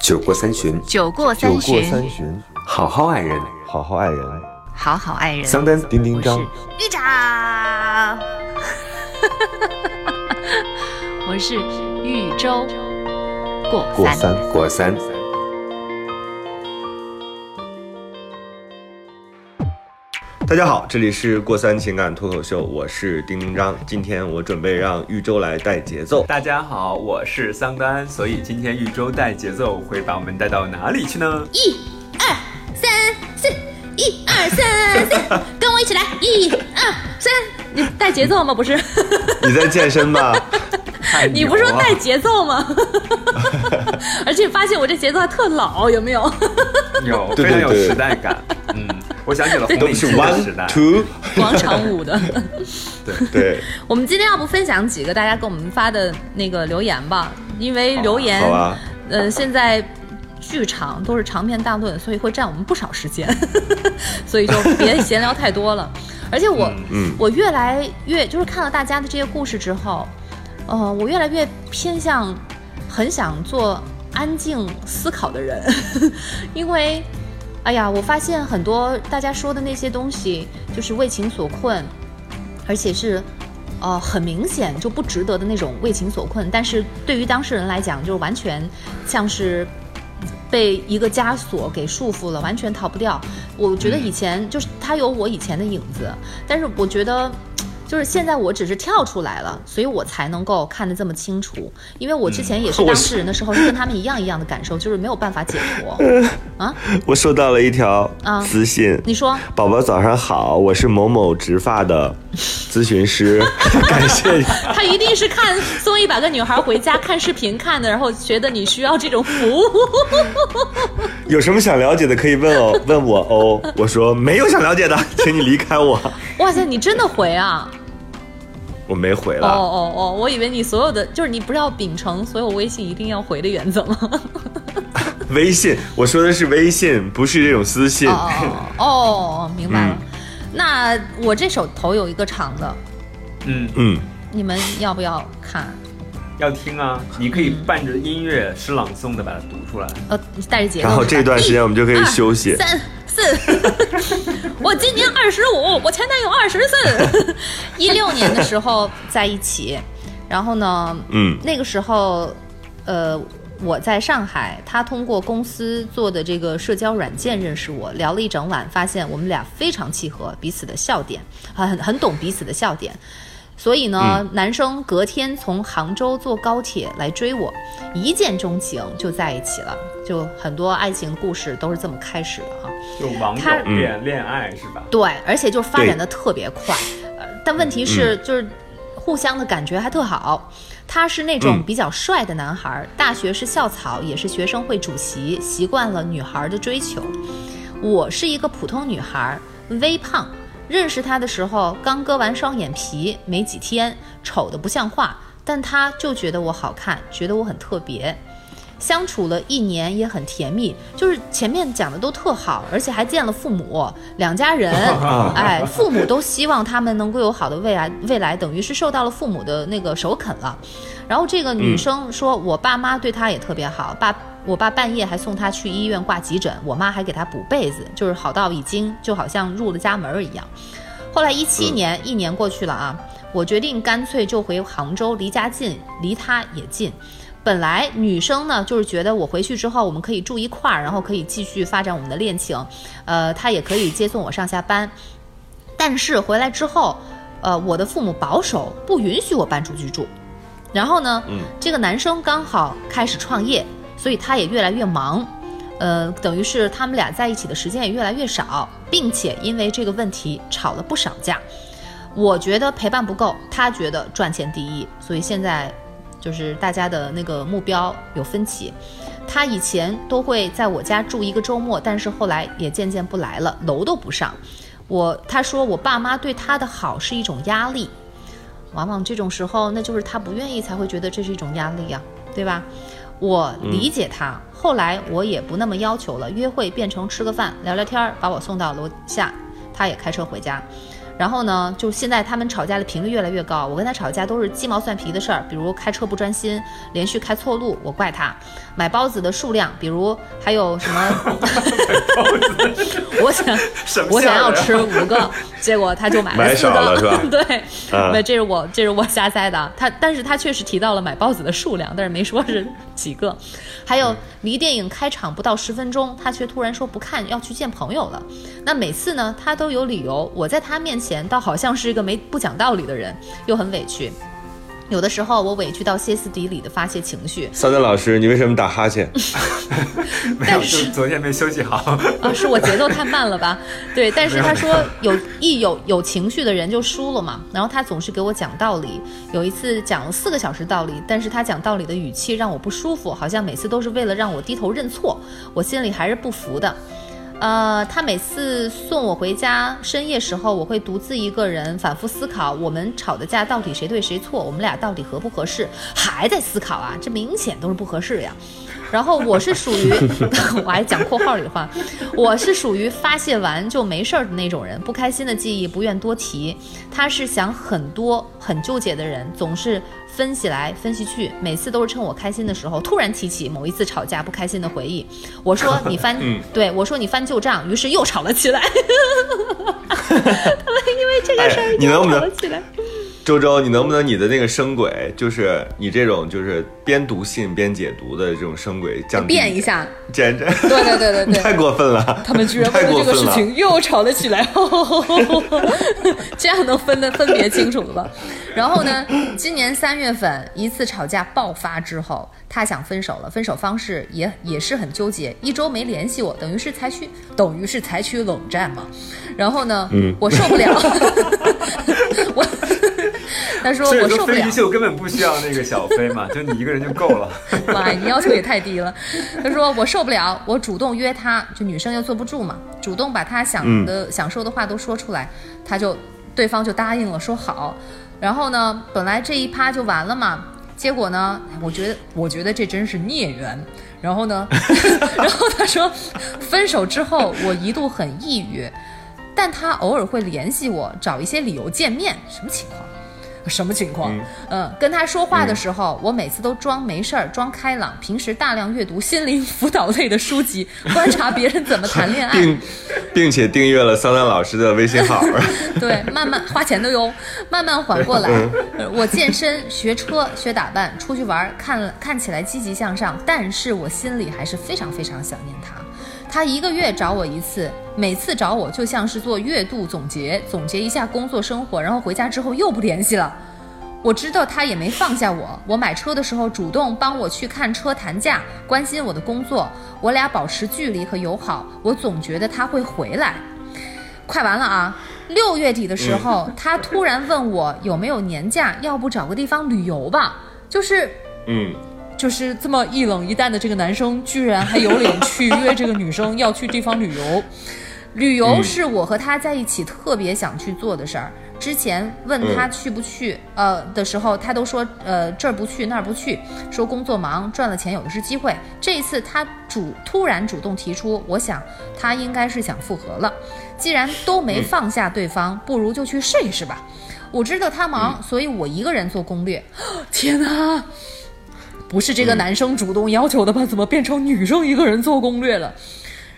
酒过三巡，酒过酒过三巡，三巡，好好爱人。好好爱人。好好爱人。桑丹，丁丁张，玉长，我是豫州过三。过三。大家好，这里是过三情感脱口秀，我是丁丁张。今天我准备让玉州来带节奏。大家好，我是桑丹，所以今天玉州带节奏会把我们带到哪里去呢？一二三四，一二三四，跟我一起来，一二三。你带节奏吗？不是，你在健身吗？你不是说带节奏吗？而且发现我这节奏还特老，有没有？有 非常有时代感。嗯，我想起了红都是领巾的时 one 代。two，广场舞的。对对，我们今天要不分享几个大家给我们发的那个留言吧，因为留言，嗯啊。呃，现在剧场都是长篇大论，所以会占我们不少时间，所以就别闲聊太多了。而且我，嗯我越来越就是看了大家的这些故事之后，呃，我越来越偏向很想做安静思考的人，因为，哎呀，我发现很多大家说的那些东西，就是为情所困，而且是，呃，很明显就不值得的那种为情所困。但是对于当事人来讲，就是完全像是被一个枷锁给束缚了，完全逃不掉。我觉得以前就是他有我以前的影子，但是我觉得。就是现在，我只是跳出来了，所以我才能够看得这么清楚。因为我之前也是我当事人的时候，是跟他们一样一样的感受，就是没有办法解脱。啊，我收到了一条啊私信，你说宝宝早上好，我是某某植发的咨询师，感谢你。他一定是看送一百个女孩回家看视频看的，然后觉得你需要这种服务。有什么想了解的可以问哦，问我哦。我说没有想了解的，请你离开我。哇塞，你真的回啊？我没回哦了。哦哦，我以为你所有的就是你不是要秉承所有微信一定要回的原则吗？微信，我说的是微信，不是这种私信。哦哦哦，明白了。那我这手头有一个长的，嗯，嗯，你们要不要看？要听啊，你可以伴着音乐诗朗诵的把它读出来。呃，带着节奏。然后这段时间我们就可以休息三四，我今年二十五，我前男友二十四。一六年的时候在一起，然后呢，嗯那个时候，呃，我在上海，他通过公司做的这个社交软件认识我，聊了一整晚，发现我们俩非常契合，彼此的笑点，很很懂彼此的笑点。所以呢，男生隔天从杭州坐高铁来追我，一见钟情就在一起了，就很多爱情故事都是这么开始的啊。就网友他恋恋爱是吧？对，而且就发展的特别快，呃，但问题是嗯就是互相的感觉还特好。他是那种嗯比较帅的男孩儿，大学是校草，也是学生会主席，习惯了女孩儿的追求。我是一个普通女孩儿，微胖。认识他的时候刚割完双眼皮，没几天，丑的不像话，但他就觉得我好看，觉得我很特别。相处了一年也很甜蜜，就是前面讲的都特好，而且还见了父母，两家人，哎，父母都希望他们能够有好的未来，未来等于是受到了父母的那个首肯了。然后这个女生说，我爸妈对她也特别好，爸，我爸半夜还送她去医院挂急诊，我妈还给她补被子，就是好到已经就好像入了家门一样。后来一七年，一年过去了啊，我决定干脆就回杭州，离家近，离他也近。本来女生呢，就是觉得我回去之后，我们可以住一块儿，然后可以继续发展我们的恋情，呃，他也可以接送我上下班。但是回来之后，呃，我的父母保守，不允许我搬出去住。然后呢，嗯这个男生刚好开始创业，所以他也越来越忙，呃，等于是他们俩在一起的时间也越来越少，并且因为这个问题吵了不少架。我觉得陪伴不够，他觉得赚钱第一，所以现在就是大家的那个目标有分歧。他以前都会在我家住一个周末，但是后来也渐渐不来了，楼都不上。我他说我爸妈对他的好是一种压力，往往这种时候，那就是他不愿意才会觉得这是一种压力呀、对吧？我理解他，后来我也不那么要求了，约会变成吃个饭、聊聊天儿，把我送到楼下，他也开车回家。然后呢，就现在他们吵架的频率越来越高。我跟他吵架都是鸡毛蒜皮的事儿，比如开车不专心，连续开错路，我怪他；买包子的数量，比如还有什么，我想我想要吃五个，结果他就买买了四个，对，啊没这是我这是我瞎猜的。他但是他确实提到了买包子的数量，但是没说是几个。还有离电影开场不到十分钟，他却突然说不看，要去见朋友了。那每次呢，他都有理由，我在他面前倒好像是一个没不讲道理的人，又很委屈。有的时候我委屈到歇斯底里的发泄情绪，桑丹老师，你为什么打哈欠？没有，但是就昨天没休息好。啊，是我节奏太慢了吧？对，但是他说有一有有情绪的人就输了嘛。然后他总是给我讲道理，有一次讲了四个小时道理，但是他讲道理的语气让我不舒服，好像每次都是为了让我低头认错，我心里还是不服的。呃，他每次送我回家，深夜时候我会独自一个人反复思考，我们吵的架到底谁对谁错，我们俩到底合不合适，还在思考啊，这明显都是不合适呀。然后我是属于，我还讲括号里的话，我是属于发泄完就没事儿的那种人，不开心的记忆不愿多提。他是想很多很纠结的人，总是分析来分析去，每次都是趁我开心的时候突然提起某一次吵架不开心的回忆。我说 你翻，对我说你翻旧账，于是又吵了起来。他 们 因为这个事儿又吵了起来。周周，你能不能你的那个声轨，就是你这种就是边读信边解读的这种声轨降低变一，下，简直对对对对对，太过分了！他们居然 为了。这个事情又吵了起来，这样能分得分别清楚了吧？然后呢，今年三月份一次吵架爆发之后，他想分手了，分手方式也也是很纠结，一周没联系我，等于是采取等于是采取冷战嘛。然后呢，嗯我受不了，我 他说我受不了说飞鱼。秀根本不需要那个小飞嘛，就你一个人就够了。妈呀，你要求也太低了。他说我受不了，我主动约他，就女生又坐不住嘛，主动把他想的、想说的话都说出来，他就对方就答应了，说好。然后呢，本来这一趴就完了嘛，结果呢，我觉得我觉得这真是孽缘。然后呢，然后他说，分手之后我一度很抑郁，但他偶尔会联系我，找一些理由见面，什么情况？什么情况？嗯跟他说话的时候，我每次都装没事儿，装开朗。平时大量阅读心灵辅导类的书籍，观察别人怎么谈恋爱，并并且订阅了桑丹老师的微信号，对，慢慢花钱的哟，慢慢缓过来。呃我健身、学车、学打扮、出去玩，看看起来积极向上，但是我心里还是非常非常想念他。他一个月找我一次，每次找我就像是做月度总结，总结一下工作生活，然后回家之后又不联系了。我知道他也没放下我，我买车的时候主动帮我去看车谈价，关心我的工作，我俩保持距离和友好，我总觉得他会回来。快完了啊！六月底的时候，他突然问我有没有年假，要不找个地方旅游吧？就是嗯，就是这么一冷一淡的这个男生，居然还有脸去约这个女生要去地方旅游。旅游是我和他在一起特别想去做的事儿。之前问他去不去，呃的时候，他都说呃这儿不去那儿不去，说工作忙，赚了钱有的是机会。这一次他主突然主动提出，我想他应该是想复合了。既然都没放下对方，不如就去试一试吧。我知道他忙，所以我一个人做攻略。天哪！不是这个男生主动要求的吧？怎么变成女生一个人做攻略了？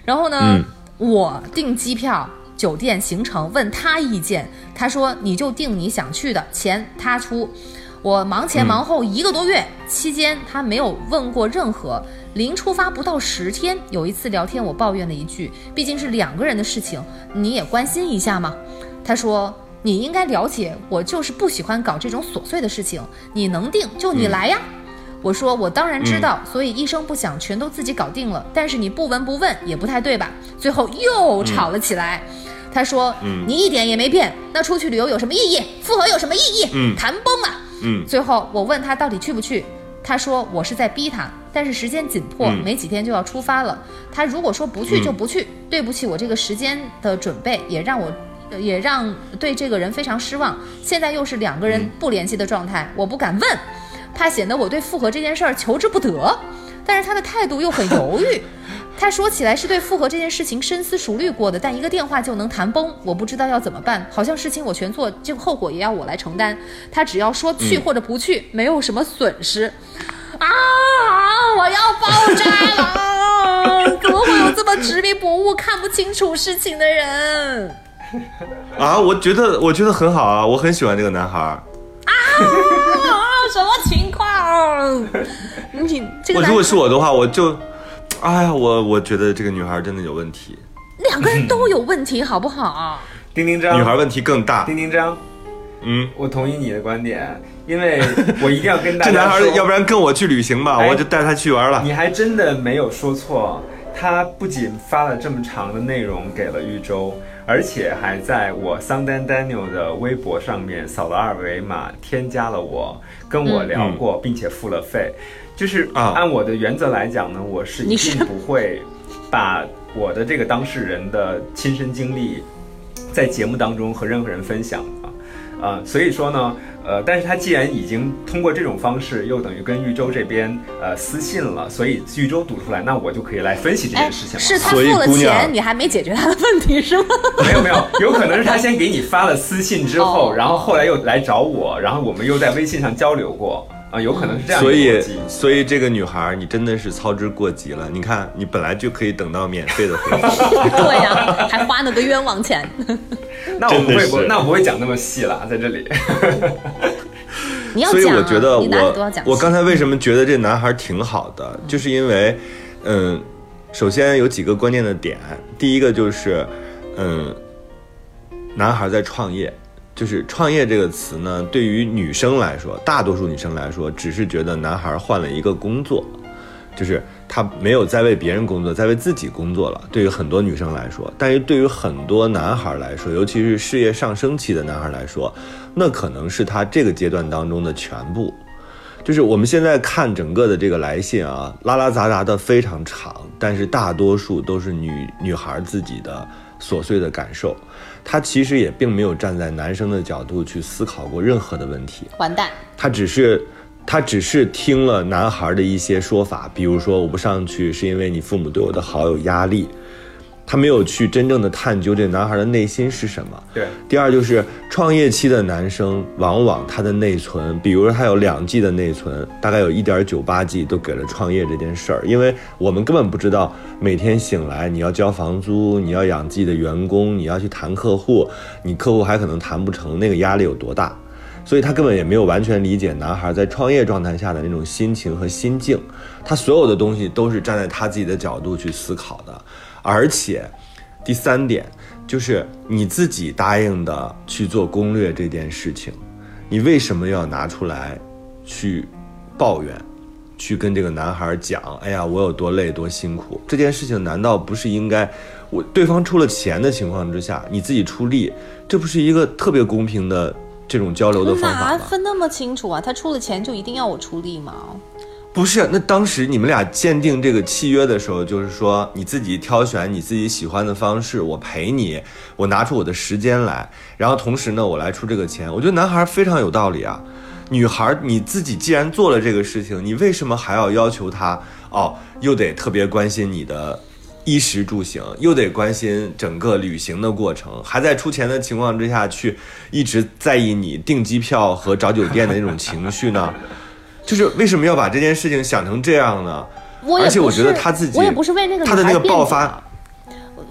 然后呢，我订机票、酒店、行程，问他意见，他说你就订你想去的，钱他出。我忙前忙后一个多月，期间他没有问过任何。临出发不到十天，有一次聊天，我抱怨了一句：“毕竟是两个人的事情，你也关心一下嘛。”他说：“你应该了解，我就是不喜欢搞这种琐碎的事情，你能定就你来呀。我说我当然知道，所以一声不响全都自己搞定了。但是你不闻不问也不太对吧？最后又吵了起来。他说：“你一点也没变，那出去旅游有什么意义？复合有什么意义？嗯谈崩了。”嗯最后我问他到底去不去，他说我是在逼他，但是时间紧迫，嗯没几天就要出发了。他如果说不去就不去，对不起我这个时间的准备，也让我。呃也让对这个人非常失望。现在又是两个人不联系的状态，我不敢问，怕显得我对复合这件事儿求之不得。但是他的态度又很犹豫，他说起来是对复合这件事情深思熟虑过的，但一个电话就能谈崩，我不知道要怎么办。好像事情我全做，这个后果也要我来承担。他只要说去或者不去，没有什么损失。啊！我要爆炸了！怎么会有这么执迷不悟、看不清楚事情的人？啊，我觉得我觉得很好啊，我很喜欢这个男孩！什么情况？你这个男我如果是我的话，我就，哎呀，我我觉得这个女孩真的有问题，两个人都有问题，好不好？丁丁张，女孩问题更大。丁丁张，嗯，我同意你的观点，因为我一定要跟大家 这男孩，要不然跟我去旅行吧，哎我就带他去玩了。你还真的没有说错，他不仅发了这么长的内容给了玉州，而且还在我桑丹 Daniel 的微博上面扫了二维码，添加了我，跟我聊过，并且付了费。就是啊按我的原则来讲呢，我是一定不会把我的这个当事人的亲身经历在节目当中和任何人分享的。呃、所以说呢，呃，但是他既然已经通过这种方式，又等于跟豫州这边呃私信了，所以豫州读出来，那我就可以来分析这哎，件事情了。是他付了钱，你还没解决他的问题是吗？没有没有，有可能是他先给你发了私信之后，哦然后后来又来找我，然后我们又在微信上交流过啊、有可能是这样一所以个逻辑。，所以这个女孩，你真的是操之过急了。你看，你本来就可以等到免费的回复，对呀、还花那个冤枉钱。那我不会那我不会讲那么细了，在这里。所以你要讲、啊，我觉得我我刚才才为什么觉得这男孩挺好的，就是因为，嗯，首先有几个关键的点，第一个就是，嗯，男孩在创业，就是创业这个词呢，对于女生来说，大多数女生来说，只是觉得男孩换了一个工作，就是他没有在为别人工作，在为自己工作了。对于很多女生来说，但是对于很多男孩来说，尤其是事业上升期的男孩来说，那可能是他这个阶段当中的全部。就是我们现在看整个的这个来信啊，拉拉杂杂的非常长，但是大多数都是女女孩自己的琐碎的感受。她其实也并没有站在男生的角度去思考过任何的问题。完蛋，他只是他只是听了男孩的一些说法，比如说我不上去是因为你父母对我的好有压力，他没有去真正的探究这男孩的内心是什么。对，第二就是创业期的男生，往往他的内存，比如说他有两 G 的内存，大概有一点九八 G 都给了创业这件事儿，因为我们根本不知道每天醒来你要交房租，你要养自己的员工，你要去谈客户，你客户还可能谈不成，那个压力有多大。所以他根本也没有完全理解男孩在创业状态下的那种心情和心境，他所有的东西都是站在他自己的角度去思考的，而且第三点就是你自己答应的去做攻略这件事情，你为什么要拿出来去抱怨？去跟这个男孩讲，哎呀，我有多累多辛苦，这件事情难道不是应该我对方出了钱的情况之下，你自己出力，这不是一个特别公平的这种交流的方法哪吗？分那么清楚啊？他出了钱就一定要我出力吗？不是，那当时你们俩鉴定这个契约的时候，就是说你自己挑选你自己喜欢的方式，我陪你，我拿出我的时间来，然后同时呢，我来出这个钱。我觉得男孩非常有道理啊。女孩你自己既然做了这个事情，你为什么还要要求他哦，又得特别关心你的衣食住行，又得关心整个旅行的过程，还在出钱的情况之下去一直在意你订机票和找酒店的那种情绪呢？就是为什么要把这件事情想成这样呢？我而且我觉得他自己，我也不是为那个他的那个爆发，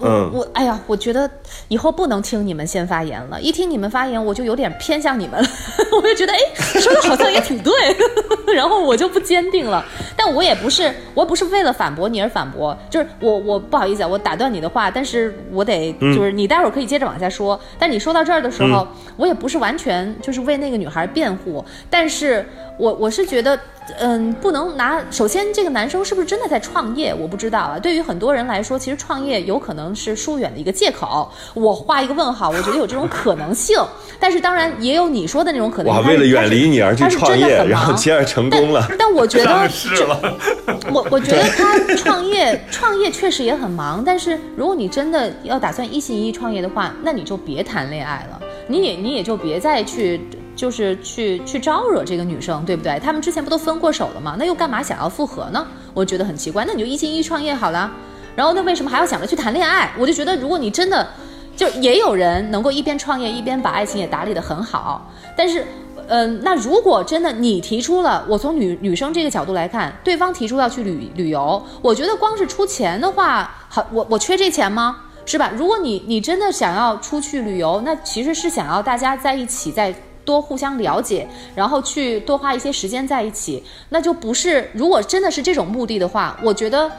我嗯。我哎呀，我觉得以后不能听你们先发言了，一听你们发言，我就有点偏向你们了，我就觉得哎，说的好像也挺对，然后我就不坚定了。但我也不是，我不是为了反驳你而反驳，就是我我不好意思啊，我打断你的话，但是我得嗯。就是你待会儿可以接着往下说。但你说到这儿的时候，我也不是完全就是为那个女孩辩护，但是我我是觉得。嗯，不能拿。首先，这个男生是不是真的在创业？我不知道啊。对于很多人来说，其实创业有可能是疏远的一个借口。我画一个问号，我觉得有这种可能性。但是，当然也有你说的那种可能哇，性。为了远离你而去他是创业，真的很然后忙结而成功了。但但我觉得我我觉得他创业创业确实也很忙，但是如果你真的要打算一心一意创业的话，那你就别谈恋爱了，你也你也就别再去就是去去招惹这个女生，对不对？他们之前不都分过手了吗？那又干嘛想要复合呢？我觉得很奇怪。那你就一心一意创业好了。然后那为什么还要想着去谈恋爱？我就觉得，如果你真的，就也有人能够一边创业一边把爱情也打理得很好，但是。嗯，那如果真的你提出了，我从女女生这个角度来看，对方提出要去旅旅游，我觉得光是出钱的话，好，我我缺这钱吗？是吧？如果你你真的想要出去旅游，那其实是想要大家在一起，在多互相了解，然后去多花一些时间在一起，那就不是。如果真的是这种目的的话，我觉得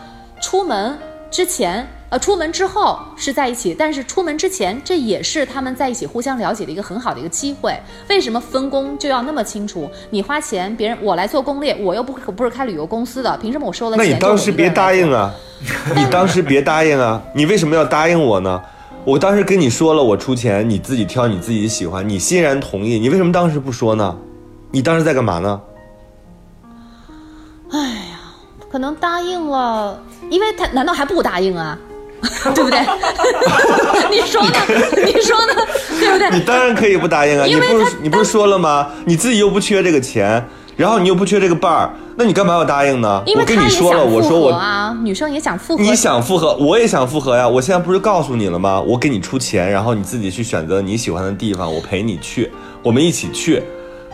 出门之前。呃，出门之后是在一起，但是出门之前，这也是他们在一起互相了解的一个很好的一个机会。为什么分工就要那么清楚？你花钱，别人我来做攻略，我又不可不是开旅游公司的，凭什么我收了钱？那你当时别答应啊！你当时别答应啊！你为什么要答应我呢？我当时跟你说了，我出钱，你自己挑你自己喜欢，你欣然同意，你为什么当时不说呢？你当时在干嘛呢？哎呀，可能答应了，因为他难道还不答应啊？对不对？你说呢？你说呢？对不对？你当然可以不答应啊！你不是你不是说了吗？你自己又不缺这个钱，然后你又不缺这个伴儿，那你干嘛要答应呢？我跟你说了，我说我啊，女生也想复合，你想复合，我也想复合呀！我现在不是告诉你了吗？我给你出钱，然后你自己去选择你喜欢的地方，我陪你去，我们一起去。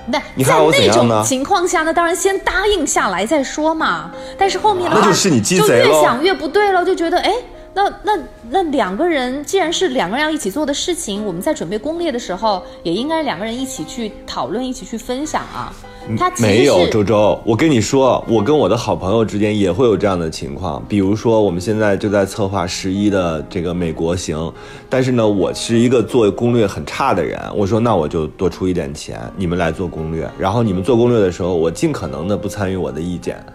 那你看我怎样呢？情况下，那当然先答应下来再说嘛。但是后面那就是你鸡贼就越想越不对了，就觉得哎。那那那两个人既然是两个人要一起做的事情，我们在准备攻略的时候，也应该两个人一起去讨论，一起去分享啊。他没有周周，我跟你说，我跟我的好朋友之间也会有这样的情况。比如说，我们现在就在策划十一的这个美国行，但是呢，我是一个做攻略很差的人。我说，那我就多出一点钱，你们来做攻略。然后你们做攻略的时候，我尽可能的不参与我的意见。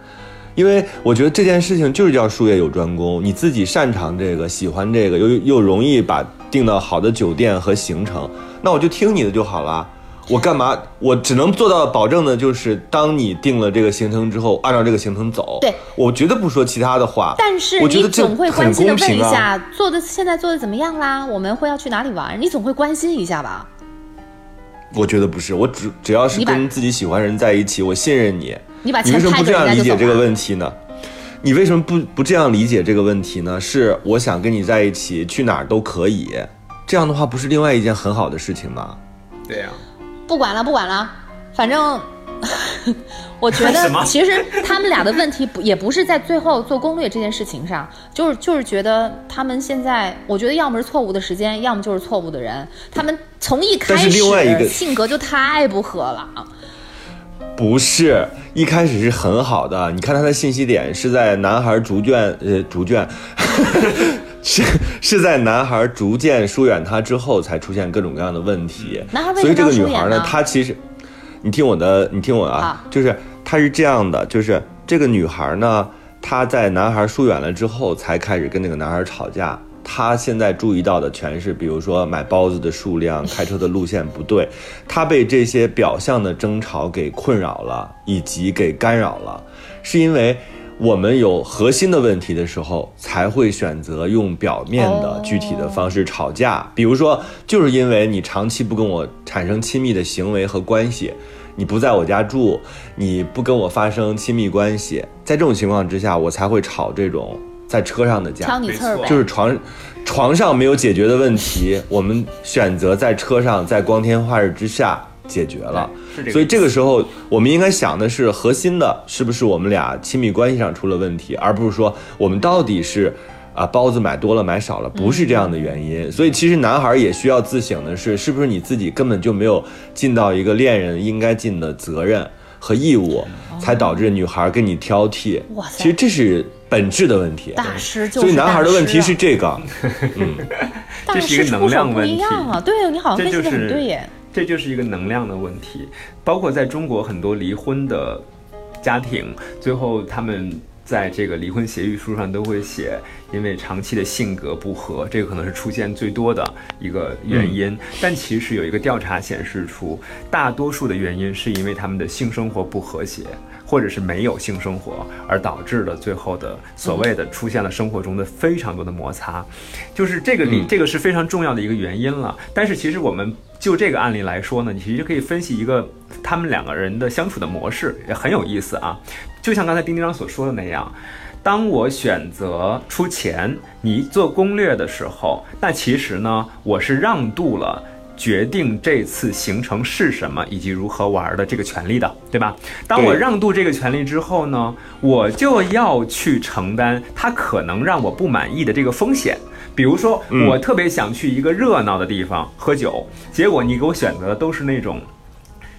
因为我觉得这件事情就是叫术业有专攻，你自己擅长这个，喜欢这个，又又容易把订到好的酒店和行程，那我就听你的就好了。我干嘛？我只能做到保证的就是，当你定了这个行程之后，按照这个行程走。对，我绝对不说其他的话。但是你总会关心的问一下，做的现在做的怎么样啦？我们会要去哪里玩？你总会关心一下吧？我觉得不是，我只只要是跟自己喜欢人在一起，我信任你。你把你为什么不这样理解这个问题呢？你为什么不不这样理解这个问题呢？是我想跟你在一起，去哪儿都可以，这样的话不是另外一件很好的事情吗？对呀，不管了不管了，反正 我觉得其实他们俩的问题不也不是在最后做攻略这件事情上，就是就是觉得他们现在，我觉得要么是错误的时间，要么就是错误的人，他们从一开始性格就太不合了。不是一开始是很好的，你看他的信息点是在男孩逐渐呃逐渐，是是在男孩逐渐疏远他之后才出现各种各样的问题。所以这个女孩呢，她其实，你听我的，你听我啊，就是她是这样的，就是这个女孩呢，她在男孩疏远了之后才开始跟那个男孩吵架。他现在注意到的全是，比如说买包子的数量、开车的路线不对，他被这些表象的争吵给困扰了，以及给干扰了。是因为我们有核心的问题的时候，才会选择用表面的具体的方式吵架。比如说，就是因为你长期不跟我产生亲密的行为和关系，你不在我家住，你不跟我发生亲密关系，在这种情况之下，我才会吵这种。在车上的家，就是床，床上没有解决的问题，我们选择在车上，在光天化日之下解决了。所以这个时候，我们应该想的是，核心的是不是我们俩亲密关系上出了问题，而不是说我们到底是啊包子买多了买少了，不是这样的原因。所以其实男孩也需要自省的是，是不是你自己根本就没有尽到一个恋人应该尽的责任和义务，才导致女孩跟你挑剔。哇塞，其实这是。本质的问题，大师，所以男孩的问题是这个，嗯，这是一个能量问题啊。对，你好像分析的很对耶。这就是一个能量的问题，包括在中国很多离婚的家庭，最后他们在这个离婚协议书上都会写，因为长期的性格不合，这个可能是出现最多的一个原因。但其实有一个调查显示出，大多数的原因是因为他们的性生活不和谐。或者是没有性生活，而导致了最后的所谓的出现了生活中的非常多的摩擦，就是这个里这个是非常重要的一个原因了。但是其实我们就这个案例来说呢，你其实可以分析一个他们两个人的相处的模式，也很有意思啊。就像刚才丁丁章所说的那样，当我选择出钱，你做攻略的时候，那其实呢，我是让渡了。决定这次行程是什么以及如何玩的这个权利的，对吧？当我让渡这个权利之后呢，我就要去承担它可能让我不满意的这个风险。比如说，嗯我特别想去一个热闹的地方喝酒，结果你给我选择的都是那种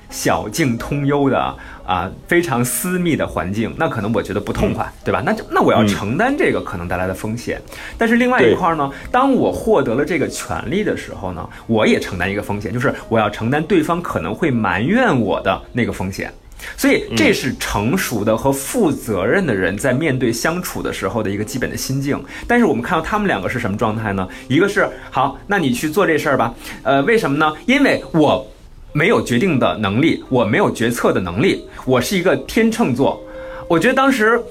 小径通幽的啊，非常私密的环境，那可能我觉得不痛快，对吧？那就那我要嗯承担这个可能带来的风险。但是另外一对块呢，当我获得了这个权利的时候呢，我也承担一个风险，就是我要承担对方可能会埋怨我的那个风险。所以这是成熟的和负责任的人在面对相处的时候的一个基本的心境。但是我们看到他们两个是什么状态呢？一个是好，那你去做这事儿吧。呃，为什么呢？因为我没有决定的能力，我没有决策的能力，我是一个天秤座。我觉得当时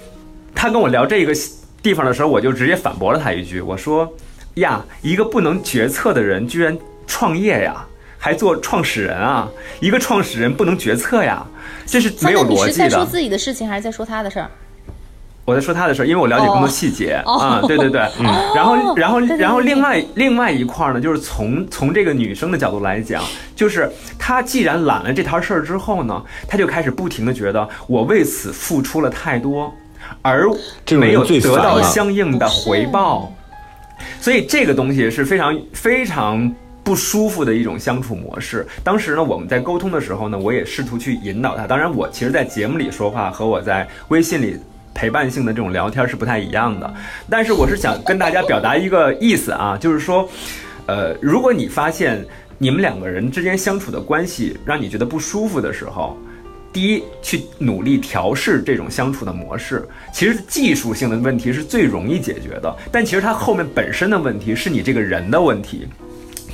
他跟我聊这个地方的时候，我就直接反驳了他一句，我说：“呀，一个不能决策的人居然创业呀，还做创始人啊！一个创始人不能决策呀，这是没有逻辑的，你是在说。自己的事情，还是在说他的事儿？我在说他的事儿，因为我了解更多细节哦啊，对对对，嗯，然后然后然后另外另外一块儿呢，就是从从这个女生的角度来讲，就是她既然揽了这摊事儿之后呢，她就开始不停的觉得我为此付出了太多，而没有得到相应的回报，所以这个东西是非常非常。不舒服的一种相处模式。当时呢，我们在沟通的时候呢，我也试图去引导他。当然，我其实，在节目里说话和我在微信里陪伴性的这种聊天是不太一样的。但是，我是想跟大家表达一个意思啊，就是说，呃，如果你发现你们两个人之间相处的关系让你觉得不舒服的时候，第一，去努力调试这种相处的模式。其实技术性的问题是最容易解决的，但其实它后面本身的问题是你这个人的问题。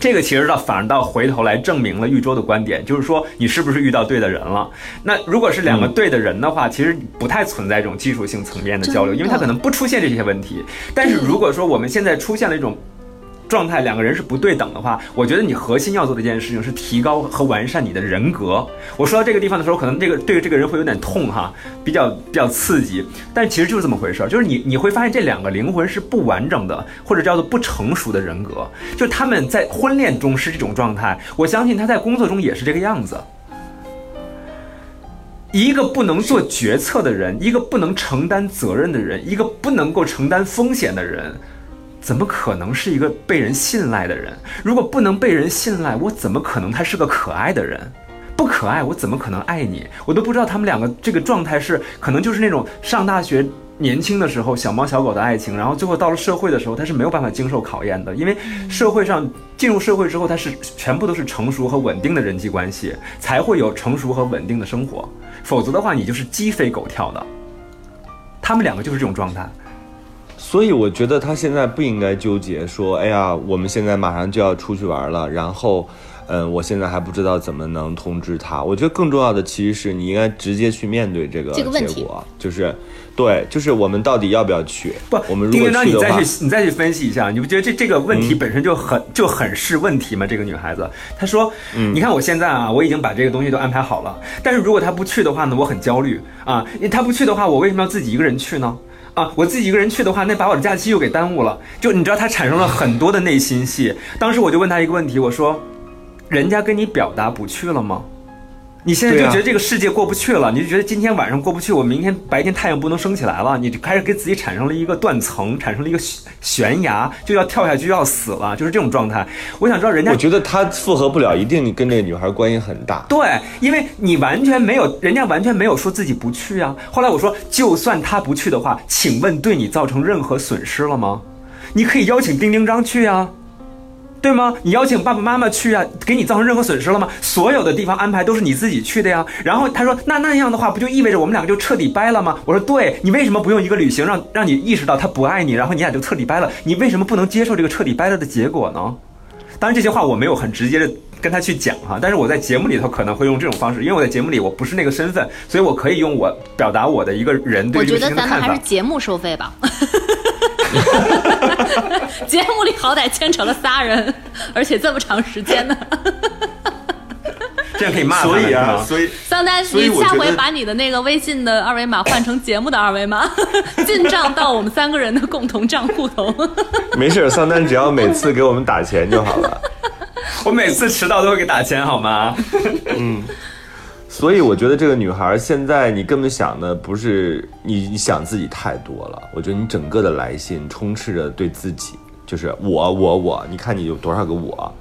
这个其实倒反而倒回头来证明了玉州的观点，就是说你是不是遇到对的人了？那如果是两个对的人的话，其实不太存在这种技术性层面的交流，因为他可能不出现这些问题。但是如果说我们现在出现了一种状态，两个人是不对等的话，我觉得你核心要做的一件事情是提高和完善你的人格。我说到这个地方的时候，可能这个对这个人会有点痛哈，比较 比较刺激，但其实就是这么回事儿，就是你你会发现这两个灵魂是不完整的，或者叫做不成熟的人格，就他们在婚恋中是这种状态，我相信他在工作中也是这个样子。一个不能做决策的人，一个不能承担责任的人，一个不能够承担风险的人，怎么可能是一个被人信赖的人？如果不能被人信赖，我怎么可能他是个可爱的人？不可爱，我怎么可能爱你？我都不知道他们两个这个状态是，可能就是那种上大学年轻的时候小猫小狗的爱情，然后最后到了社会的时候，他是没有办法经受考验的，因为社会上进入社会之后，他是全部都是成熟和稳定的人际关系，才会有成熟和稳定的生活，否则的话，你就是鸡飞狗跳的。他们两个就是这种状态。所以我觉得他现在不应该纠结说，哎呀，我们现在马上就要出去玩了，然后，嗯，我现在还不知道怎么能通知他。我觉得更重要的其实是你应该直接去面对这个这个问题结果，就是，对，就是我们到底要不要去？不，我们如丁元章，你果去的话，再去你再去分析一下，你不觉得这这个问题本身就很、就很是问题吗？这个女孩子她说，你看我现在啊，我已经把这个东西都安排好了，但是如果她不去的话呢，我很焦虑啊。因为她不去的话，我为什么要自己一个人去呢？啊，我自己一个人去的话，那把我的假期又给耽误了。就你知道，他产生了很多的内心戏。当时我就问他一个问题，我说，人家跟你表达不去了吗？你现在就觉得这个世界过不去了，你就觉得今天晚上过不去，我明天白天太阳不能升起来了，你就开始给自己产生了一个断层，产生了一个悬悬崖，就要跳下去就要死了，就是这种状态。我想知道人家我觉得他复合不了，一定跟这个女孩关系很大。对，因为你完全没有，人家完全没有说自己不去啊。后来我说，就算他不去的话，请问对你造成任何损失了吗？你可以邀请丁丁张去啊，对吗？你邀请爸爸妈妈去啊，给你造成任何损失了吗？所有的地方安排都是你自己去的呀。然后他说，那那样的话，不就意味着我们两个就彻底掰了吗？我说，对，你为什么不用一个旅行让让你意识到他不爱你，然后你俩就彻底掰了？你为什么不能接受这个彻底掰了的结果呢？当然这些话我没有很直接的跟他去讲哈，但是我在节目里头可能会用这种方式，因为我在节目里我不是那个身份，所以我可以用我表达我的一个人对我这个觉得咱们事情的看法。还是节目收费吧。节目里好歹牵扯了仨人，而且这么长时间呢。这样可以骂所以啊，所以桑丹，你下回把你的那个微信的二维码换成节目的二维码，进账到我们三个人的共同账户头。没事，桑丹只要每次给我们打钱就好了。我每次迟到都会给打钱好吗？所以我觉得这个女孩现在你根本想的不是你，你想自己太多了。我觉得你整个的来信充斥着对自己，就是我我我，你看你有多少个我，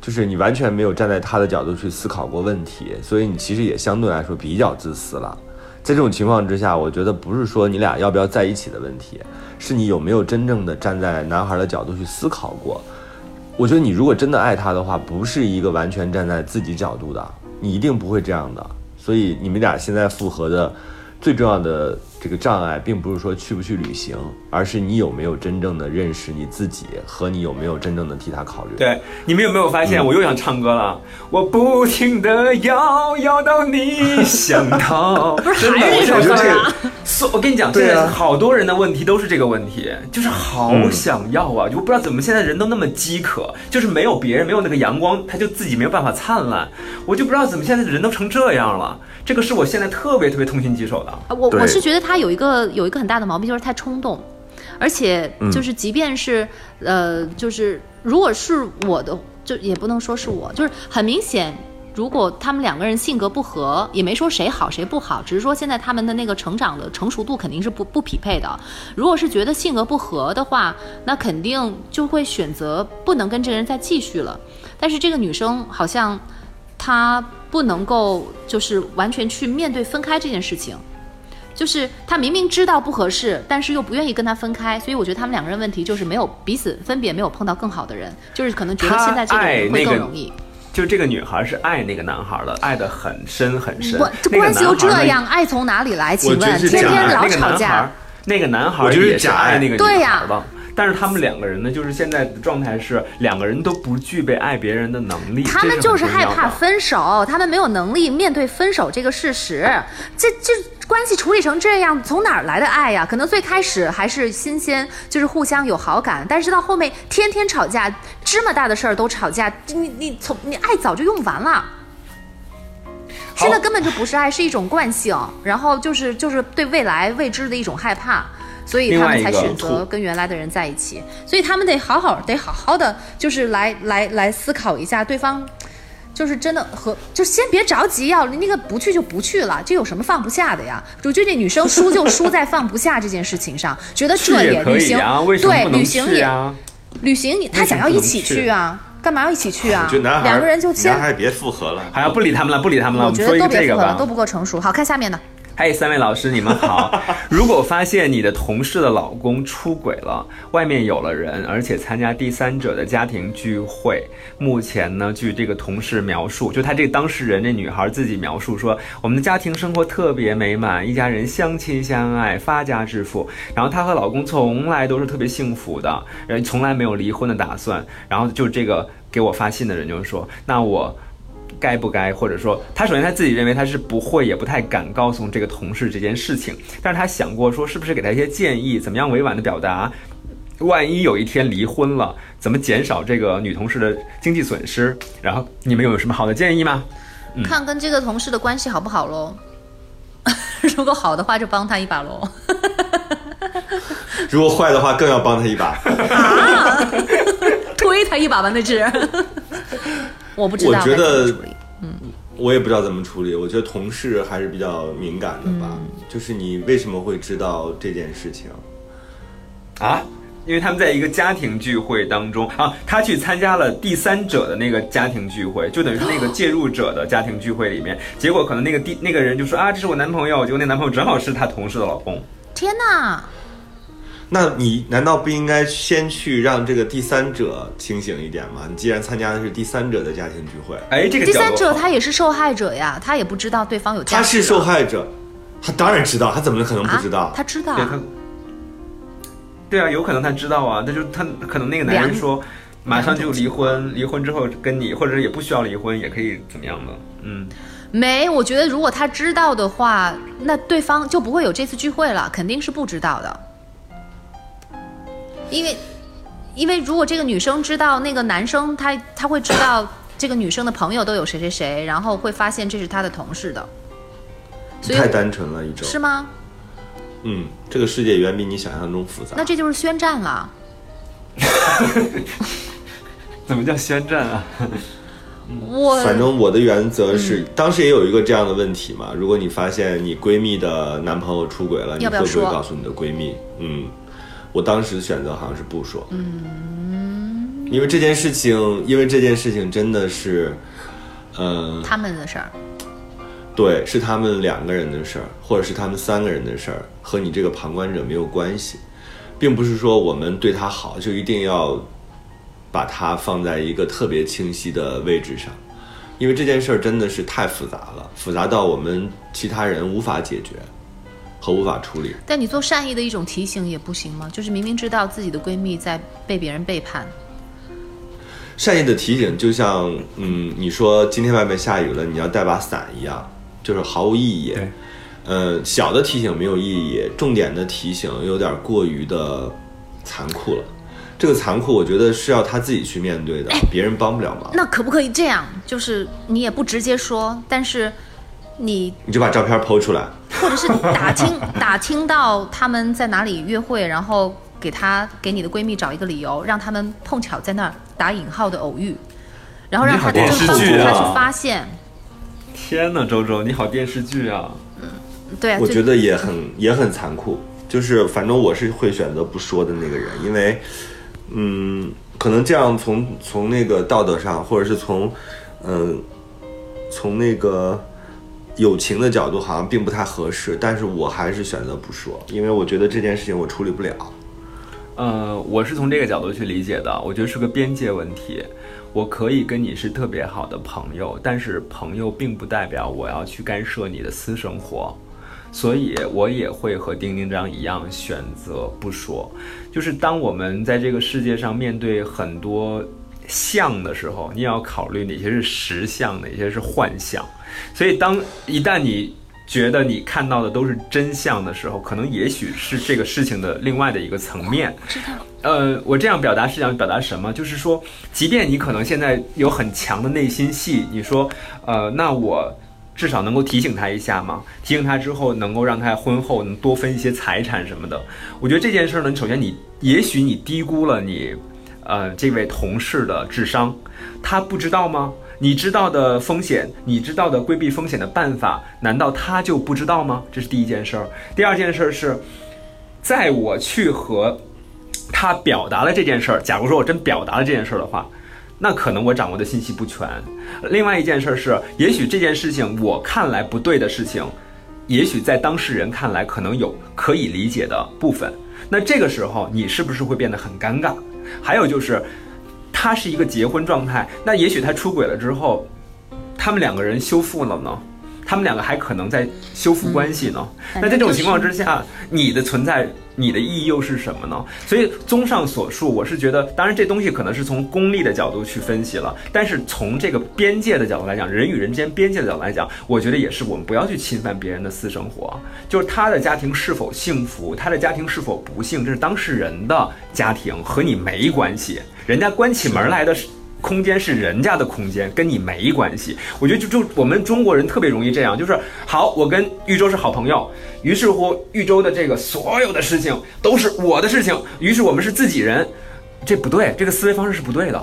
就是你完全没有站在她的角度去思考过问题，所以你其实也相对来说比较自私了。在这种情况之下，我觉得不是说你俩要不要在一起的问题，是你有没有真正的站在男孩的角度去思考过。我觉得你如果真的爱他的话，不是一个完全站在自己角度的，你一定不会这样的。所以你们俩现在复合的最重要的这个障碍，并不是说去不去旅行，而是你有没有真正的认识你自己，和你有没有真正的替他考虑。对，你们有没有发现，我又想唱歌了？我不停的摇，摇到你想逃。不是还是真的，我这首歌啊觉得这个，所我跟你讲，现对啊在好多人的问题都是这个问题，就是好想要啊，就不知道怎么现在人都那么饥渴，就是没有别人，没有那个阳光，他就自己没有办法灿烂。我就不知道怎么现在的人都成这样了，这个是我现在特别特别痛心疾首的。啊我我是觉得他有一个有一个很大的毛病，就是太冲动，而且就是即便是、呃，就是如果是我的，就也不能说是我，就是很明显。如果他们两个人性格不合，也没说谁好谁不好，只是说现在他们的那个成长的成熟度肯定是不不匹配的。如果是觉得性格不合的话，那肯定就会选择不能跟这个人再继续了。但是这个女生好像她不能够就是完全去面对分开这件事情，就是他明明知道不合适，但是又不愿意跟他分开，所以我觉得他们两个人问题就是没有彼此分别没有碰到更好的人，就是可能觉得现在这个人会更容易。就这个女孩是爱那个男孩的，爱得很深很深。关这关系又男孩呢这样，爱从哪里来？请问天天老那个男孩吵架，，那个男孩我觉得是儿也是假爱爱那个女对呀孩的。但是他们两个人呢，就是现在的状态是两个人都不具备爱别人的能力。他们就是害怕分手，他们没有能力面对分手这个事实。这这关系处理成这样，从哪儿来的爱呀？可能最开始还是新鲜，就是互相有好感，但是到后面天天吵架，芝麻大的事儿都吵架，你你从你爱早就用完了。现在根本就不是爱，是一种惯性，然后就是就是对未来未知的一种害怕，所以他们才选择跟原来的人在一起。所以他们得好好得好好的，就是来来来思考一下对方。就是真的和就先别着急要那个不去就不去了，这有什么放不下的呀？我觉得这女生输就输在放不下这件事情上，觉得去这也可旅行以啊，为什么对旅行也？旅行你他想要一起去去啊，干嘛要一起去啊就男？孩两个人就先男，孩别复合了。好呀，不理他们了，不理他们了。我觉得都别复合了，都。不够成熟。好看下面的。嘿，三位老师，你们好。如果发现你的同事的老公出轨了，外面有了人，而且参加第三者的家庭聚会，目前呢，据这个同事描述，就他这个当事人这女孩自己描述说，我们的家庭生活特别美满，一家人相亲相爱，发家致富。然后她和老公从来都是特别幸福的，人从来没有离婚的打算。然后就这个给我发信的人就说，那我。该不该，或者说，他首先他自己认为他是不会，也不太敢告诉这个同事这件事情，但是他想过说，是不是给他一些建议，怎么样委婉的表达，万一有一天离婚了，怎么减少这个女同事的经济损失？然后你们有什么好的建议吗？看跟这个同事的关系好不好喽。如果好的话，就帮他一把喽。如果坏的话，更要帮他一把。推他一把吧，那只。我不知道我觉得该怎么处理我也不知道怎么处理。我觉得同事还是比较敏感的吧。就是你为什么会知道这件事情？啊，因为他们在一个家庭聚会当中啊，他去参加了第三者的那个家庭聚会，就等于是那个介入者的家庭聚会里面，结果可能那个第那个人就说啊，这是我男朋友，结果那男朋友正好是他同事的老公。天哪！那你难道不应该先去让这个第三者清醒一点吗？你既然参加的是第三者的家庭聚会，哎，这个第三者他也是受害者呀，他也不知道对方有家他是受害者，他当然知道，他怎么可能不知道？啊？他知道对他，对啊，有可能他知道啊，那就他可能那个男人说，马上就离婚，离婚之后跟你，或者也不需要离婚，也可以怎么样的，嗯，没，我觉得如果他知道的话，那对方就不会有这次聚会了，肯定是不知道的。因为，因为如果这个女生知道那个男生他他会知道这个女生的朋友都有谁谁谁，然后会发现这是他的同事的，所以太单纯了，一种。是吗？嗯，这个世界远比你想象中复杂。那这就是宣战了。怎么叫宣战啊？我反正我的原则是，嗯当时也有一个这样的问题嘛。如果你发现你闺蜜的男朋友出轨了，你要不要会不会说告诉你的闺蜜？嗯，我当时选择好像是不说。嗯，因为这件事情，因为这件事情真的是，嗯、他们的事儿，对，是他们两个人的事儿，或者是他们三个人的事儿，和你这个旁观者没有关系，并不是说我们对他好就一定要把他放在一个特别清晰的位置上，因为这件事儿真的是太复杂了，复杂到我们其他人无法解决和无法处理。但你做善意的一种提醒也不行吗？就是明明知道自己的闺蜜在被别人背叛，善意的提醒，就像嗯，你说今天外面下雨了，你要带把伞一样，就是毫无意义。对，呃，小的提醒没有意义，重点的提醒有点过于的残酷了。这个残酷，我觉得是要他自己去面对的，别人帮不了忙。那可不可以这样？就是你也不直接说，但是你你就把照片剖出来，或者是打听 打听到他们在哪里约会，然后给她给你的闺蜜找一个理由，让他们碰巧在那儿打引号的偶遇，然后让她你好就电视剧啊帮助她去发现。天哪，周周，你好电视剧啊！嗯对啊，我觉得也很也很残酷。就是反正我是会选择不说的那个人，因为，嗯，可能这样从从那个道德上，或者是从，嗯、从那个友情的角度，好像并不太合适。但是我还是选择不说，因为我觉得这件事情我处理不了。呃，我是从这个角度去理解的，我觉得是个边界问题。我可以跟你是特别好的朋友，但是朋友并不代表我要去干涉你的私生活，所以我也会和丁丁章一样选择不说。就是当我们在这个世界上面对很多相的时候，你也要考虑哪些是实相，哪些是幻象。所以当一旦你觉得你看到的都是真相的时候，可能也许是这个事情的另外的一个层面。知道呃，我这样表达是想表达什么？就是说，即便你可能现在有很强的内心戏，你说，呃，那我至少能够提醒他一下嘛，提醒他之后，能够让他婚后能多分一些财产什么的。我觉得这件事呢，首先你也许你低估了你，呃，这位同事的智商，他不知道吗？你知道的风险，你知道的规避风险的办法，难道他就不知道吗？这是第一件事儿。第二件事儿是，在我去和他表达了这件事儿，假如说我真表达了这件事儿的话，那可能我掌握的信息不全。另外一件事儿是，也许这件事情我看来不对的事情，也许在当事人看来可能有可以理解的部分。那这个时候你是不是会变得很尴尬？还有就是，他是一个结婚状态，那也许他出轨了之后，他们两个人修复了呢？他们两个还可能在修复关系呢。那在这种情况之下，你的存在，你的意义又是什么呢？所以，综上所述，我是觉得，当然这东西可能是从功利的角度去分析了，但是从这个边界的角度来讲，人与人之间边界的角度来讲，我觉得也是我们不要去侵犯别人的私生活。就是他的家庭是否幸福，他的家庭是否不幸，这是当事人的家庭，和你没关系。人家关起门来的。空间是人家的空间，跟你没关系。我觉得就就我们中国人特别容易这样，就是好，我跟豫州是好朋友，于是乎豫州的这个所有的事情都是我的事情，于是我们是自己人，这不对，这个思维方式是不对的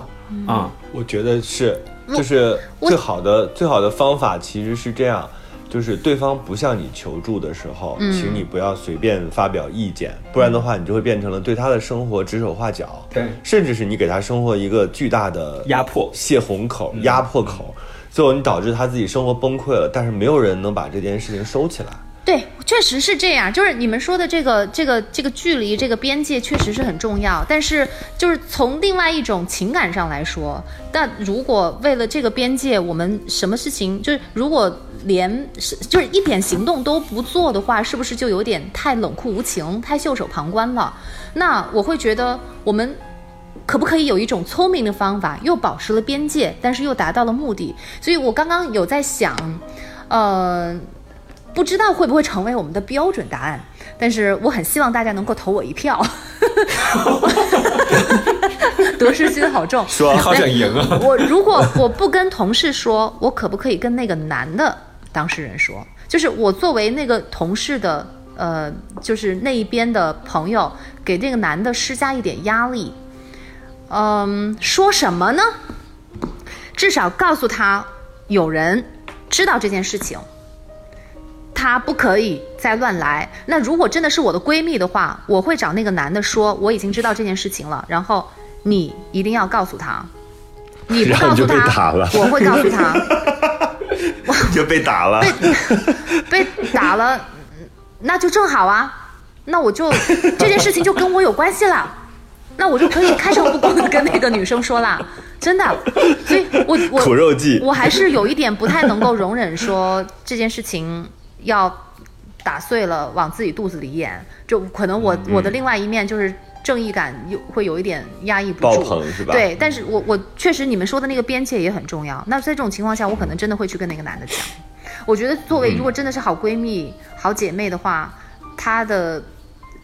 啊。我觉得是，就是最好的最好的方法其实是这样，就是对方不向你求助的时候，请你不要随便发表意见，不然的话，你就会变成了对他的生活指手画脚，对。甚至是你给他生活一个巨大的压迫泄洪口、压迫口，最后你导致他自己生活崩溃了，但是没有人能把这件事情收起来。对，确实是这样。就是你们说的这个、这个、这个距离、这个边界，确实是很重要。但是，就是从另外一种情感上来说，但如果为了这个边界，我们什么事情，就是如果连是就是一点行动都不做的话，是不是就有点太冷酷无情、太袖手旁观了？那我会觉得我们。可不可以有一种聪明的方法，又保持了边界，但是又达到了目的？所以我刚刚有在想，呃，不知道会不会成为我们的标准答案，但是我很希望大家能够投我一票。得失心好重。说好想赢啊！我如果我不跟同事说，我可不可以跟那个男的当事人说？就是我作为那个同事的，呃，就是那一边的朋友，给那个男的施加一点压力。嗯，说什么呢？至少告诉他有人知道这件事情，他不可以再乱来。那如果真的是我的闺蜜的话，我会找那个男的说，我已经知道这件事情了，然后你一定要告诉他。你不告诉他，我会告诉他。就被打了。被打了，嗯那就正好啊，那我就这件事情就跟我有关系了，那我就可以开诚布公的跟那个女生说啦，真的，所以我我苦肉计我还是有一点不太能够容忍说这件事情要打碎了往自己肚子里咽，就可能我、我的另外一面就是。正义感有会有一点压抑不爆住，棚是吧对，但是我我确实你们说的那个边界也很重要。那在这种情况下，我可能真的会去跟那个男的讲。我觉得作为如果真的是好闺蜜、好姐妹的话，她的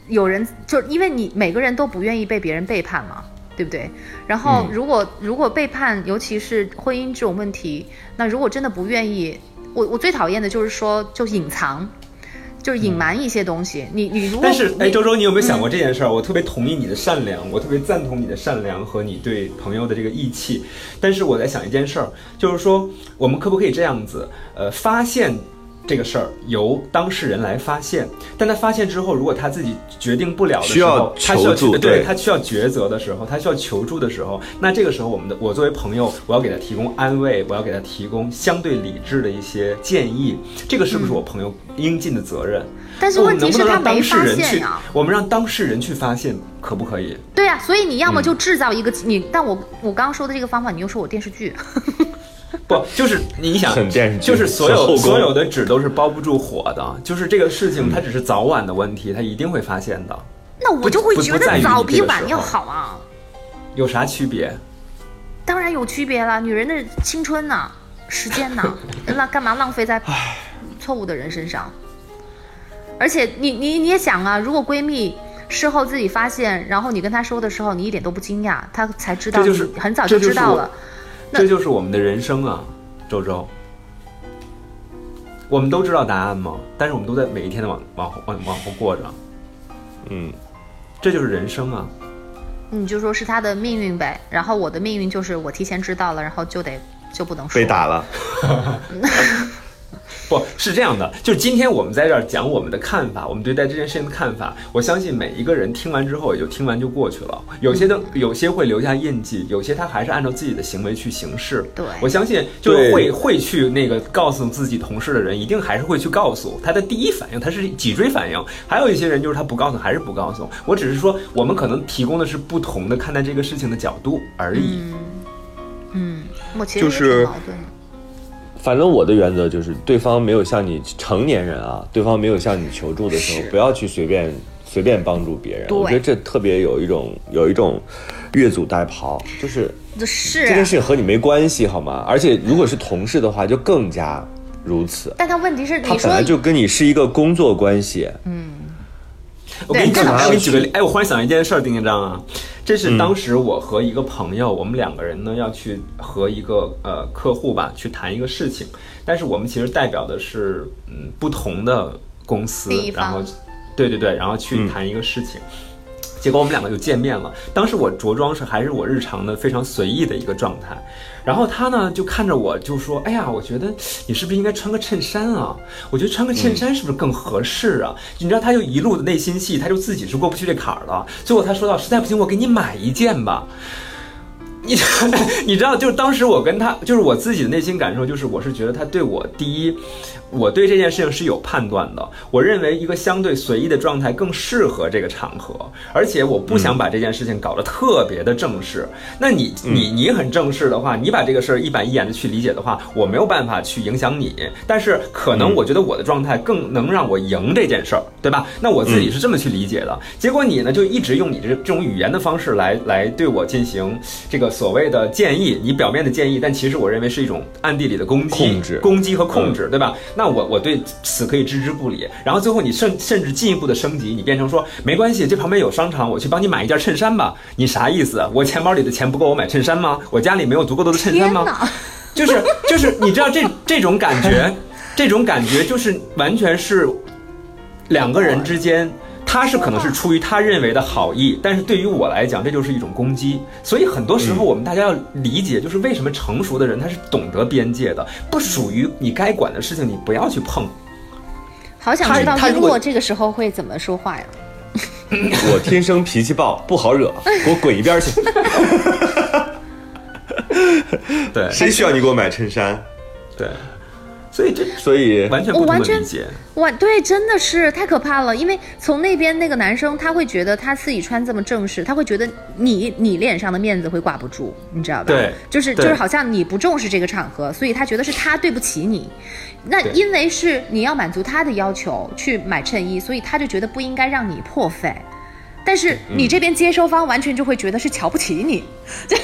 有人就因为你每个人都不愿意被别人背叛嘛，对不对？然后如果、如果背叛，尤其是婚姻这种问题，那如果真的不愿意，我我最讨厌的就是说就隐藏，就是隐瞒一些东西。你你如果但是，哎，周周，你有没有想过这件事儿？我特别同意你的善良，我特别赞同你的善良和你对朋友的这个义气。但是我在想一件事儿，就是说，我们可不可以这样子？呃，发现这个事儿由当事人来发现，但他发现之后，如果他自己决定不了的时候，他需要求助对对他需要抉择的时候，他需要求助的时候，那这个时候，我们的我作为朋友，我要给他提供安慰，我要给他提供相对理智的一些建议，这个是不是我朋友应尽的责任？但是问题是他没发人去现啊。，我们让当事人去发现，可不可以？对啊，所以你要嗯么就制造一个、你，但我我刚刚说的这个方法，你又说我电视剧，不，就是你想很电视，剧就是所有所有的纸都是包不住火的，就是这个事情它只是早晚的问题，它一定会发现的，那我就会觉得早比晚要好啊。有啥区别？当然有区别了，女人的青春呐、时间呐、那干嘛浪费在错误的人身上？而且你你你也想啊，如果闺蜜事后自己发现，然后你跟她说的时候，你一点都不惊讶，她才知道就是你很早就知道了。那这就是我们的人生啊，周周。我们都知道答案吗？但是我们都在每一天的往往后往往后过着，嗯，这就是人生啊。你就说是他的命运呗，然后我的命运就是我提前知道了，然后就得就不能说被打了。不是这样的，就是今天我们在这儿讲我们的看法，我们对待这件事情的看法。我相信每一个人听完之后也就听完就过去了。有些的有些会留下印记，有些他还是按照自己的行为去行事。对我相信就是会会去那个告诉自己同事的人，一定还是会去告诉他的第一反应，他是脊椎反应。还有一些人就是他不告诉，还是不告诉。我只是说，我们可能提供的是不同的看待这个事情的角度而已。嗯，我其实就是挺矛盾的。反正我的原则就是，对方没有向你成年人啊，对方没有向你求助的时候，不要去随便随便帮助别人。我觉得这特别有一种有一种越俎代庖，就是这是这件事情和你没关系，好吗？而且如果是同事的话，就更加如此。但他问题是，他本来就跟你是一个工作关系，我给你举，对干嘛我给你举个例，哎，我忽然想一件事儿，丁丁章啊，这是当时我和一个朋友，我们两个人呢要去和一个呃客户吧去谈一个事情，但是我们其实代表的是嗯不同的公司然后对对对，然后去谈一个事情。结果我们两个就见面了。当时我着装是还是我日常的非常随意的一个状态，然后他呢就看着我就说：“哎呀，我觉得你是不是应该穿个衬衫啊？我觉得穿个衬衫是不是更合适啊？”你知道，他就一路的内心戏，他就自己是过不去这坎儿了。最后他说到：“实在不行，我给你买一件吧。”你 你知道，就是当时我跟他，就是我自己的内心感受，就是我是觉得他对我第一，我对这件事情是有判断的。我认为一个相对随意的状态更适合这个场合，而且我不想把这件事情搞得特别的正式。那你你你很正式的话，你把这个事儿一板一眼的去理解的话，我没有办法去影响你。但是可能我觉得我的状态更能让我赢这件事儿，对吧？那我自己是这么去理解的。结果你呢，就一直用你这这种语言的方式来来对我进行这个所谓的建议，你表面的建议，但其实我认为是一种暗地里的攻击、控制攻击和控制，对吧？那我我对此可以置之不理。然后最后你甚甚至进一步的升级，你变成说没关系，这旁边有商场，我去帮你买一件衬衫吧。你啥意思？我钱包里的钱不够我买衬衫吗？我家里没有足够多的衬衫吗？就是就是，你知道这这种感觉，这种感觉就是完全是两个人之间，他是可能是出于他认为的好意，但是对于我来讲，这就是一种攻击。所以很多时候我们大家要理解，就是为什么成熟的人他是懂得边界的，不属于你该管的事情，你不要去碰。好想知道他他如果这个时候会怎么说话呀？我天生脾气暴，不好惹，给我滚一边去！对谁需要你给我买衬衫？对，所以这所以完全不同我完全的理解。哇，对，真的是太可怕了。因为从那边那个男生，他会觉得他自己穿这么正式，他会觉得你你脸上的面子会挂不住，你知道吧？对就是就是好像你不重视这个场合，所以他觉得是他对不起你。那因为是你要满足他的要求去买衬衣，所以他就觉得不应该让你破费。但是你这边接收方完全就会觉得是瞧不起你，这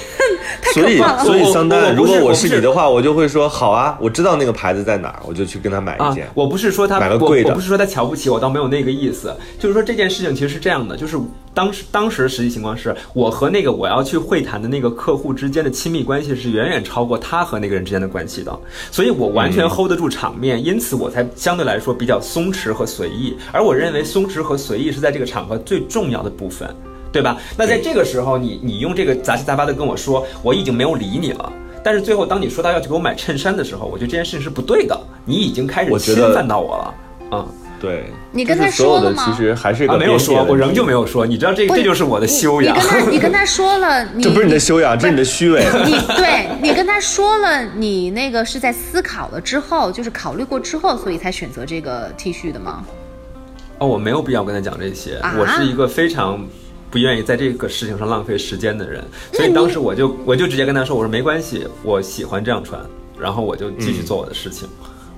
太所以可怕了。所以我桑丹，如果我是你的话，我就会说好啊，我知道那个牌子在哪儿，我就去跟他买一啊件。，我不是说他，买个贵的我不是说他瞧不起我，倒没有那个意思。就是说这件事情其实是这样的，就是当时当时实际情况是我和那个我要去会谈的那个客户之间的亲密关系是远远超过他和那个人之间的关系的，所以我完全 hold 得住场面，因此我才相对来说比较松弛和随意。而我认为松弛和随意是在这个场合最重要的部分。对吧？那在这个时候，你你用这个杂七杂八的跟我说，我已经没有理你了。但是最后，当你说到要去给我买衬衫的时候，我觉得这件事情是不对的，你已经开始侵犯到我了。嗯，对，你跟他说了吗其实还是一啊，个没有说，我仍旧没有说。你知道这不这就是我的修养你。你跟他，你跟他说了，你这不是你的修养，这是你的虚伪。你对你跟他说了，你那个是在思考了之后，就是考虑过之后，所以才选择这个 T 恤的吗？哦，我没有必要跟他讲这些。啊我是一个非常不愿意在这个事情上浪费时间的人，所以当时我就我就直接跟他说，我说没关系，我喜欢这样穿，然后我就继续做我的事情。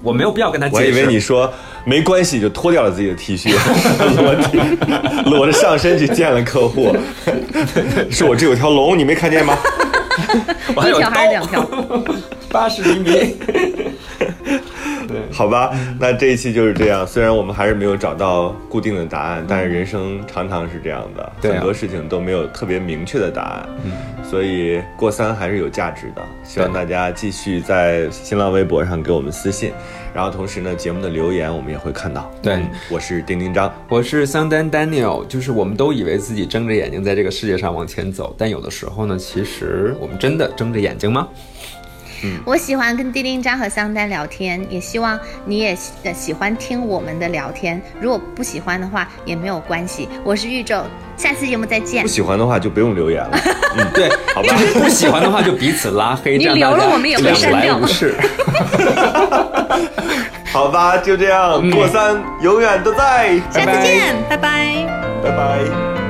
我没有必要跟他解释我以。为你说没关系，就脱掉了自己的 T 恤，裸 体裸着上身去见了客户，是我这有条龙，你没看见吗？我还有一条还是刀两条？八十厘米。对，好吧，那这一期就是这样。虽然我们还是没有找到固定的答案，但是人生常常是这样的，对啊很多事情都没有特别明确的答案。嗯，所以过三还是有价值的。希望大家继续在新浪微博上给我们私信，然后同时呢，节目的留言我们也会看到。对嗯我是丁丁张。我是桑丹 Daniel，就是我们都以为自己睁着眼睛在这个世界上往前走，但有的时候呢，其实我们真的睁着眼睛吗？我喜欢跟丁丁张和桑丹聊天，也希望你也喜呃喜欢听我们的聊天。如果不喜欢的话也没有关系。我是玉宙，下次节目再见不。喜欢的话就不用留言了。嗯，对，好吧。不喜欢的话就彼此拉黑，你这样留了我们也会删掉来无事。好吧，就这样，过三永远都在。下次见，拜拜拜拜。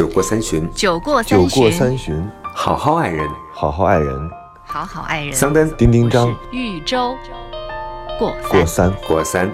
酒过三巡，酒过酒过三巡，好好爱人。好好爱人。好好爱人。桑丹丁丁张豫州过过三。过三。